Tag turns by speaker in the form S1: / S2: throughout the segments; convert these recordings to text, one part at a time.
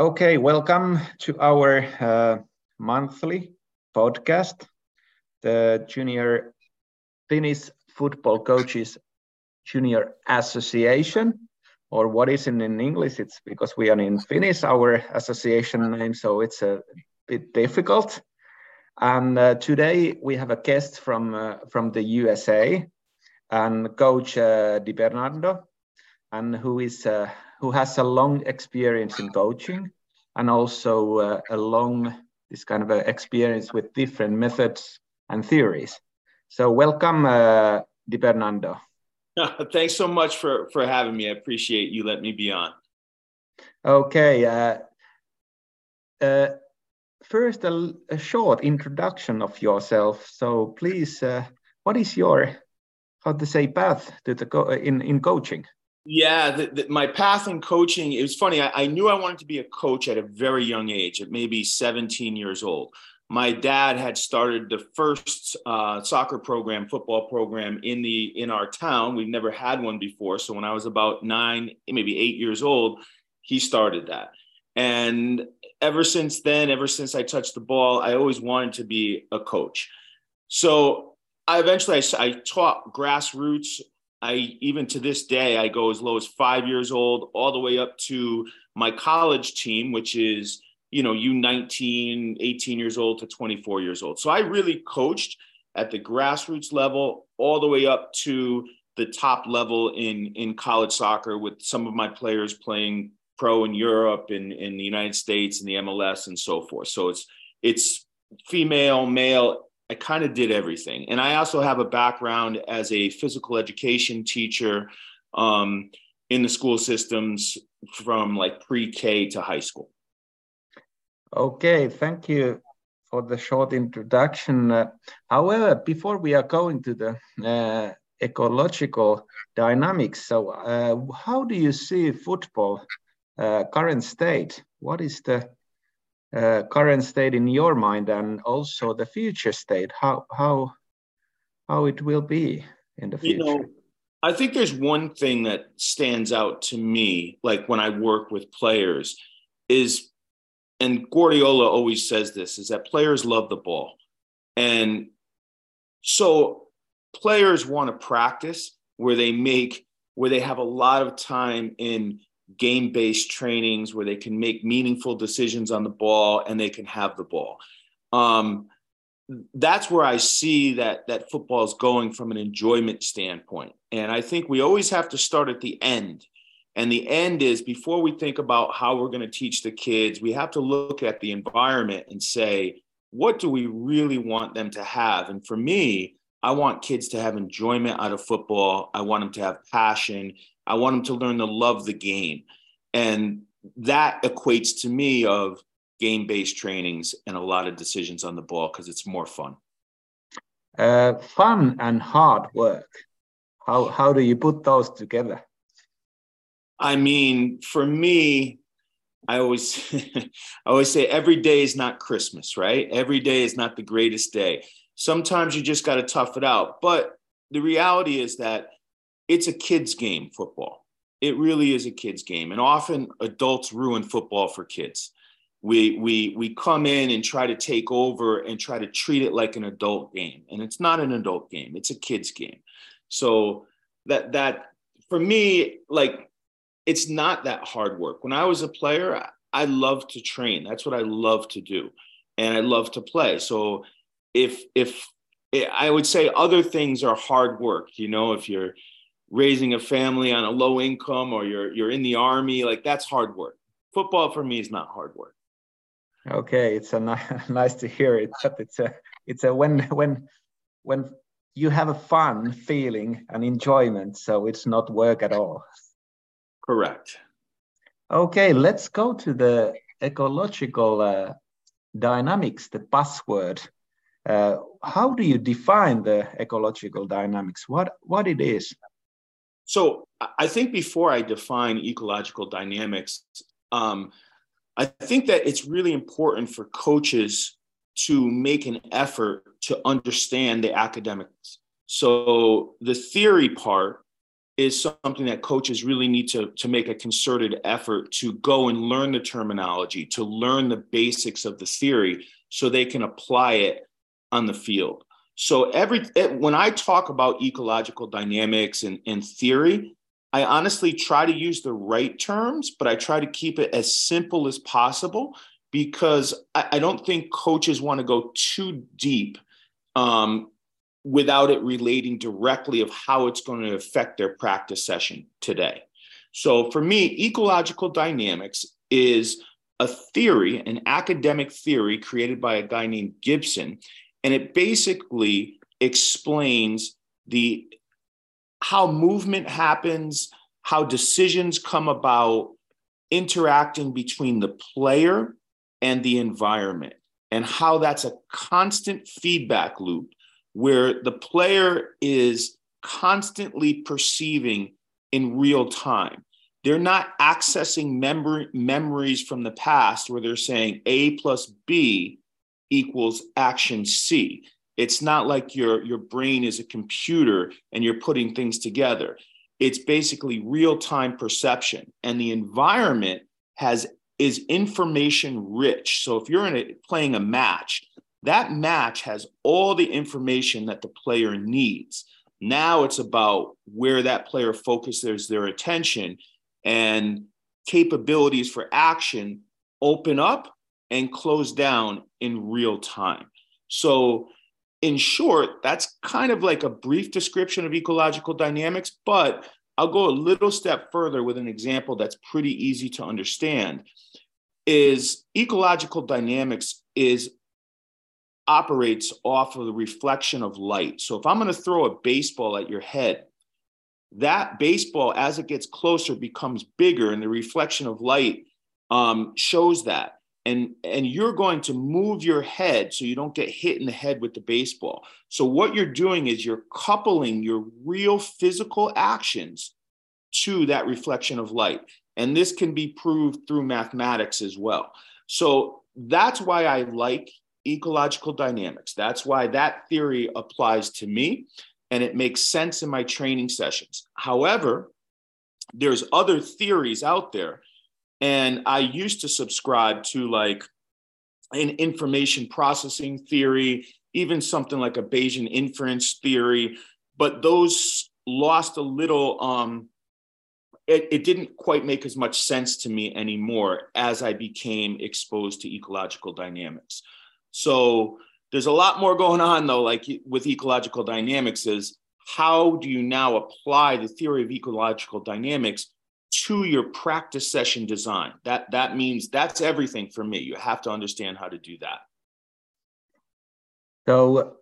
S1: Okay, welcome to our uh, monthly podcast, the Junior Finnish Football Coaches Junior Association, or what is in, in English? It's because we are in Finnish, our association name, so it's a bit difficult. And uh, today we have a guest from uh, from the USA, and Coach uh, DiBernardo, and who is uh, who has a long experience in coaching and also uh, a long this kind of a experience with different methods and theories. So welcome, uh, DiBernardo.
S2: Thanks so much for for having me. I appreciate you letting me be on.
S1: Okay. Uh, uh, first, a, a, short introduction of yourself. So please, uh, what is your how to say path to the co- in in coaching?
S2: Yeah, the, the, my path in coaching, it was funny. I, I, knew I wanted to be a coach at a very young age, at maybe 17 years old. My dad had started the first uh, soccer program, football program in the in our town. We've never had one before. So when I was about nine, maybe eight years old, he started that. And ever since then, ever since I touched the ball, I always wanted to be a coach. So I eventually I, I taught grassroots I even to this day, I go as low as five years old, all the way up to my college team, which is, you know, you 19, 18 years old to 24 years old. So I really coached at the grassroots level, all the way up to the top level in, in college soccer with some of my players playing pro in Europe and in the United States and the MLS and so forth. So it's, it's female, male, I kind of did everything. And I also have a background as a physical education teacher um, in the school systems from like pre K to high school.
S1: Okay, thank you for the short introduction. Uh, however, before we are going to the uh, ecological dynamics, so uh, how do you see football uh, current state? What is the uh, current state in your mind and also the future state how how how it will be in the future you know,
S2: i think there's one thing that stands out to me like when i work with players is and guardiola always says this is that players love the ball. And so players want to practice where they make where they have a lot of time in game based trainings where they can make meaningful decisions on the ball and they can have the ball. Um, that's where I see that that football is going from an enjoyment standpoint. And I think we always have to start at the end. And the end is before we think about how we're going to teach the kids, we have to look at the environment and say, what do we really want them to have? And for me, I want kids to have enjoyment out of football. I want them to have passion. I want them to learn to love the game. And that equates to me of game based trainings and a lot of decisions on the ball because it's more fun.
S1: Uh, fun and hard work. How, how do you put those together?
S2: I mean, for me, I always I always say every day is not Christmas, right? Every day is not the greatest day. Sometimes you just got to tough it out. But the reality is that it's a kid's game, football. It really is a kid's game. And often adults ruin football for kids. We, we, we come in and try to take over and try to treat it like an adult game. And it's not an adult game, it's a kid's game. So that, that for me, like, it's not that hard work. When I was a player, I love to train. That's what I love to do. And I love to play. So if, if, I would say other things are hard work. You know, if you're raising a family on a low income or you're you're in the army like that's hard work. Football for me is not hard work.
S1: Okay it's a nice to hear it but it's a it's a when when when you have a fun feeling and enjoyment so it's not work at all.
S2: Correct.
S1: Okay let's go to the ecological uh, dynamics the buzzword uh, how do you define the ecological dynamics what what it is
S2: so I think before I define ecological dynamics, um, I think that it's really important for coaches to make an effort to understand the academics. So the theory part is something that coaches really need to, to make a concerted effort to go and learn the terminology, to learn the basics of the theory so they can apply it on the field. So every when I talk about ecological dynamics and, and theory, I honestly try to use the right terms, but I try to keep it as simple as possible because I, I don't think coaches want to go too deep um, without it relating directly of how it's going to affect their practice session today. So for me, ecological dynamics is a theory, an academic theory created by a guy named Gibson, and it basically explains the how movement happens, how decisions come about, interacting between the player and the environment, and how that's a constant feedback loop where the player is constantly perceiving in real time. They're not accessing memory, memories from the past where they're saying A plus B equals action C. It's not like your, your brain is a computer and you're putting things together. It's basically real time perception. And the environment has is information rich. So if you're in a, playing a match, that match has all the information that the player needs. Now it's about where that player focuses their attention and capabilities for action open up and close down in real time. So, in short, that's kind of like a brief description of ecological dynamics, but I'll go a little step further with an example that's pretty easy to understand. Is ecological dynamics is operates off of the reflection of light. So if I'm going to throw a baseball at your head, that baseball, as it gets closer, becomes bigger, and the reflection of light um, shows that. And, and you're going to move your head so you don't get hit in the head with the baseball. So, what you're doing is you're coupling your real physical actions to that reflection of light. And this can be proved through mathematics as well. So, that's why I like ecological dynamics. That's why that theory applies to me and it makes sense in my training sessions. However, there's other theories out there and I used to subscribe to like an information processing theory, even something like a Bayesian inference theory, but those lost a little um it, it didn't quite make as much sense to me anymore as I became exposed to ecological dynamics. So there's a lot more going on though, like with ecological dynamics is how do you now apply the theory of ecological dynamics to your practice session design? That that means that's everything for me. You have to understand how to do that.
S1: So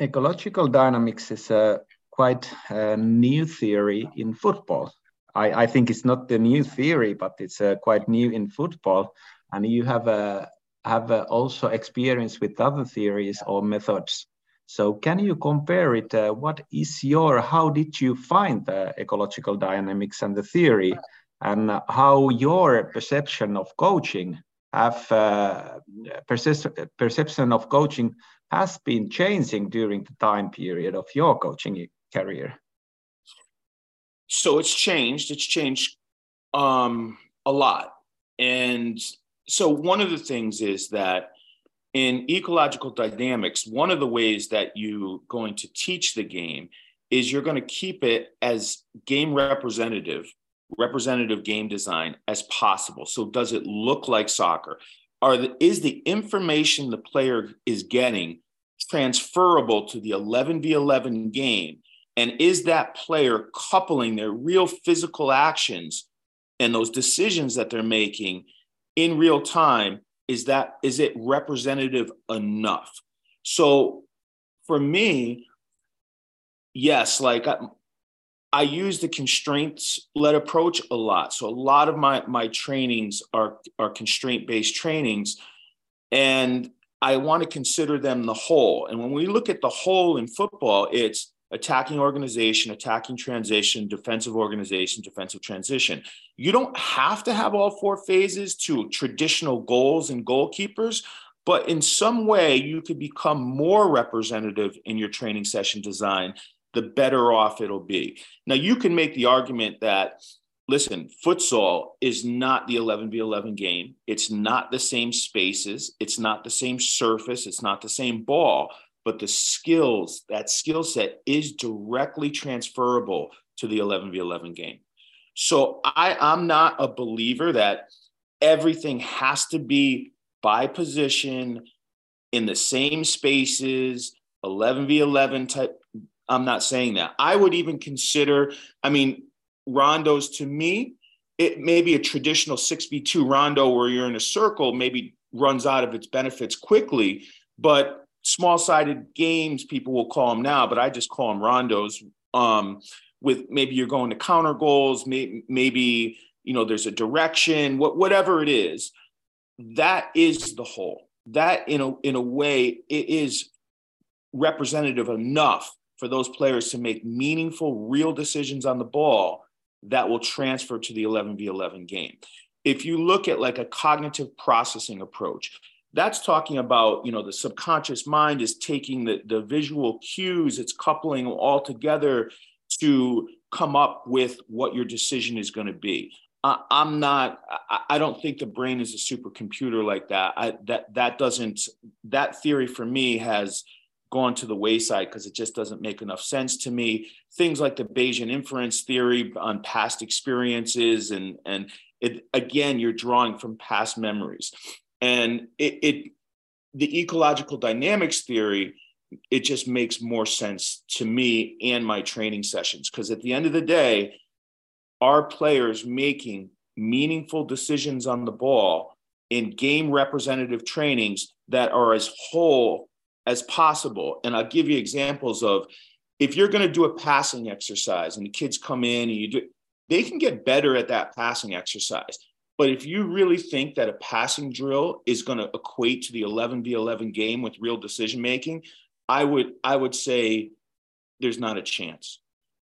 S1: ecological dynamics is a quite a new theory in football. I, I think it's not the new theory, but it's uh, quite new in football. And you have a have uh, also experience with other theories or methods. So can you compare it? Uh, what is your, how did you find the ecological dynamics and the theory and how your perception of coaching have, uh, perception of coaching has been changing during the time period of your coaching career?
S2: So it's changed. It's changed um, a lot. And so one of the things is that in ecological dynamics, one of the ways that you're going to teach the game is you're going to keep it as game representative, representative game design as possible. So does it look like soccer? Are the, is the information the player is getting transferable to the 11v11 game? And is that player coupling their real physical actions and those decisions that they're making in real time is that is it representative enough? So for me yes like I, I use the constraints led approach a lot. So a lot of my my trainings are are constraint based trainings and i want to consider them the whole. And when we look at the whole in football it's attacking organization, attacking transition, defensive organization, defensive transition. You don't have to have all four phases to traditional goals and goalkeepers, but in some way you could become more representative in your training session design the better off it'll be. Now, you can make the argument that, listen, futsal is not the 11v11 game. It's not the same spaces, it's not the same surface, it's not the same ball, but the skills, that skill set is directly transferable to the 11v11 game. So I, I'm not a believer that everything has to be by position in the same spaces, 11v11 type. I'm not saying that. I would even consider, I mean, rondos to me, it may be a traditional 6v2 rondo where you're in a circle, maybe runs out of its benefits quickly, but small sided games, people will call them now, but I just call them rondos. Um, with maybe you're going to counter goals, maybe, maybe you know there's a direction, what, whatever it is, that is the whole. That in a in a way it is representative enough for those players to make meaningful, real decisions on the ball that will transfer to the 11v11 game. If you look at like a cognitive processing approach, that's talking about you know the subconscious mind is taking the, the visual cues it's coupling all together to come up with what your decision is going to be. I, am not I, don't think the brain is a supercomputer like that. I, that that doesn't that theory for me has gone to the wayside because it just doesn't make enough sense to me. Things like the bayesian inference theory on past experiences and and it again you're drawing from past memories and it, it the ecological dynamics theory it just makes more sense to me and my training sessions. Because at the end of the day are players making meaningful decisions on the ball in game representative trainings that are as whole as possible. And i'll give you examples of if you're going to do a passing exercise and the kids come in and you do they can get better at that passing exercise but if you really think that a passing drill is going to equate to the 11 v 11 game with real decision making, I would I would say there's not a chance.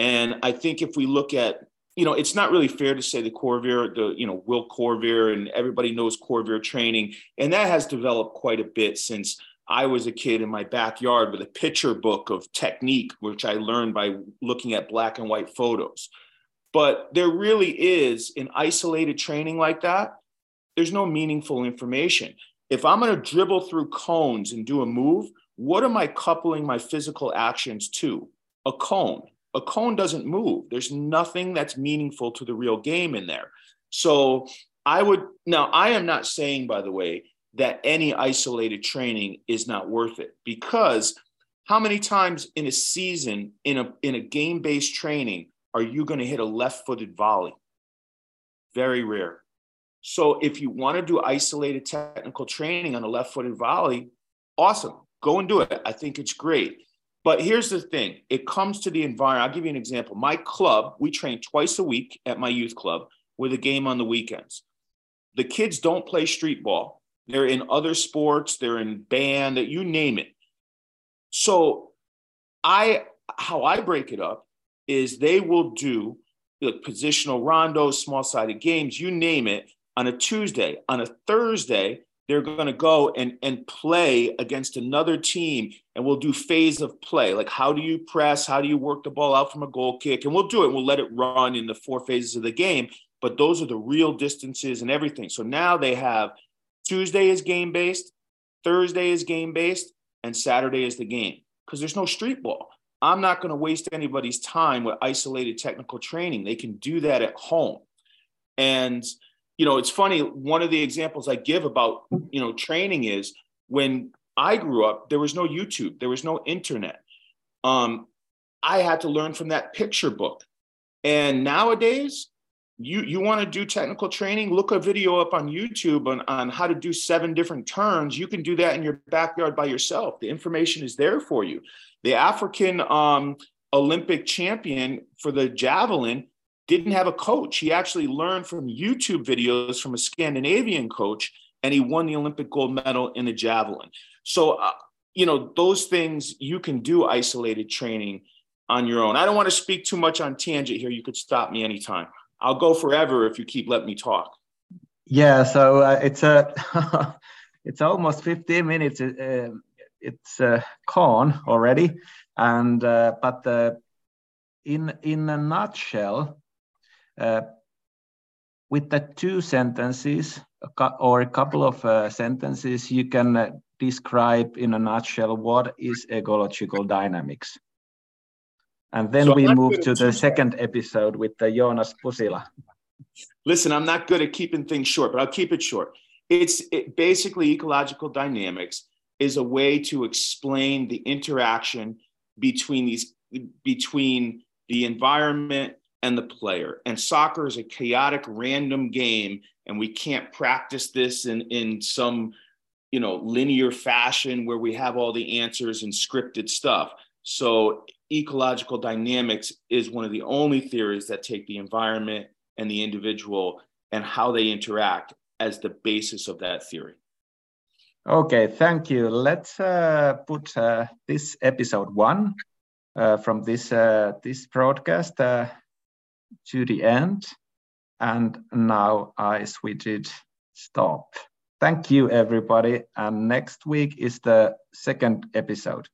S2: And I think if we look at you know, it's not really fair to say the Coerver, the you know Will Coerver, and everybody knows Coerver training, and that has developed quite a bit since I was a kid in my backyard with a picture book of technique, which I learned by looking at black and white photos. But there really is in isolated training like that, there's no meaningful information. If I'm going to dribble through cones and do a move, what am I coupling my physical actions to? A cone. A cone doesn't move. There's nothing that's meaningful to the real game in there. So I would now, I am not saying, by the way, that any isolated training is not worth it because how many times in a season in a in a game-based training are you going to hit a left footed volley? Very rare. So if you want to do isolated technical training on a left footed volley, awesome. Go and do it. I think it's great. But here's the thing it comes to the environment. I'll give you an example. My club, we train twice a week at my youth club with a game on the weekends. The kids don't play street ball, they're in other sports, they're in band, you name it. So I how I break it up is they will do the positional rondos, small sided games, you name it, on a Tuesday. On a Thursday, they're going to go and, and play against another team and we'll do phase of play. Like, how do you press? How do you work the ball out from a goal kick? And we'll do it. We'll let it run in the four phases of the game. But those are the real distances and everything. So now they have Tuesday is game based, Thursday is game based, and Saturday is the game because there's no street ball. I'm not going to waste anybody's time with isolated technical training. They can do that at home. And, you know, it's funny. One of the examples I give about, you know, training is when I grew up, there was no YouTube, there was no internet. Um, I had to learn from that picture book. And nowadays, you you want to do technical training look a video up on youtube on, on how to do seven different turns you can do that in your backyard by yourself the information is there for you the african um, olympic champion for the javelin didn't have a coach he actually learned from youtube videos from a scandinavian coach and he won the olympic gold medal in the javelin so uh, you know those things you can do isolated training on your own i don't want to speak too much on tangent here you could stop me anytime I'll go forever if you keep letting me talk.
S1: Yeah, so uh, it's a it's almost 15 minutes. Uh, it's uh, gone already, and uh, but the in in a nutshell, uh, with the two sentences or a couple of uh, sentences, you can uh, describe in a nutshell what is ecological dynamics. And then so we move to the second episode with the Jonas Pusila.
S2: Listen, I'm not good at keeping things short, but I'll keep it short. It's it, basically ecological dynamics is a way to explain the interaction between these between the environment and the player. And soccer is a chaotic, random game, and we can't practice this in in some you know linear fashion where we have all the answers and scripted stuff. So ecological dynamics is one of the only theories that take the environment and the individual and how they interact as the basis of that theory.
S1: Okay, thank you. Let's uh, put uh, this episode one uh, from this uh, this broadcast uh, to the end, and now I switch it stop. Thank you, everybody. And next week is the second episode.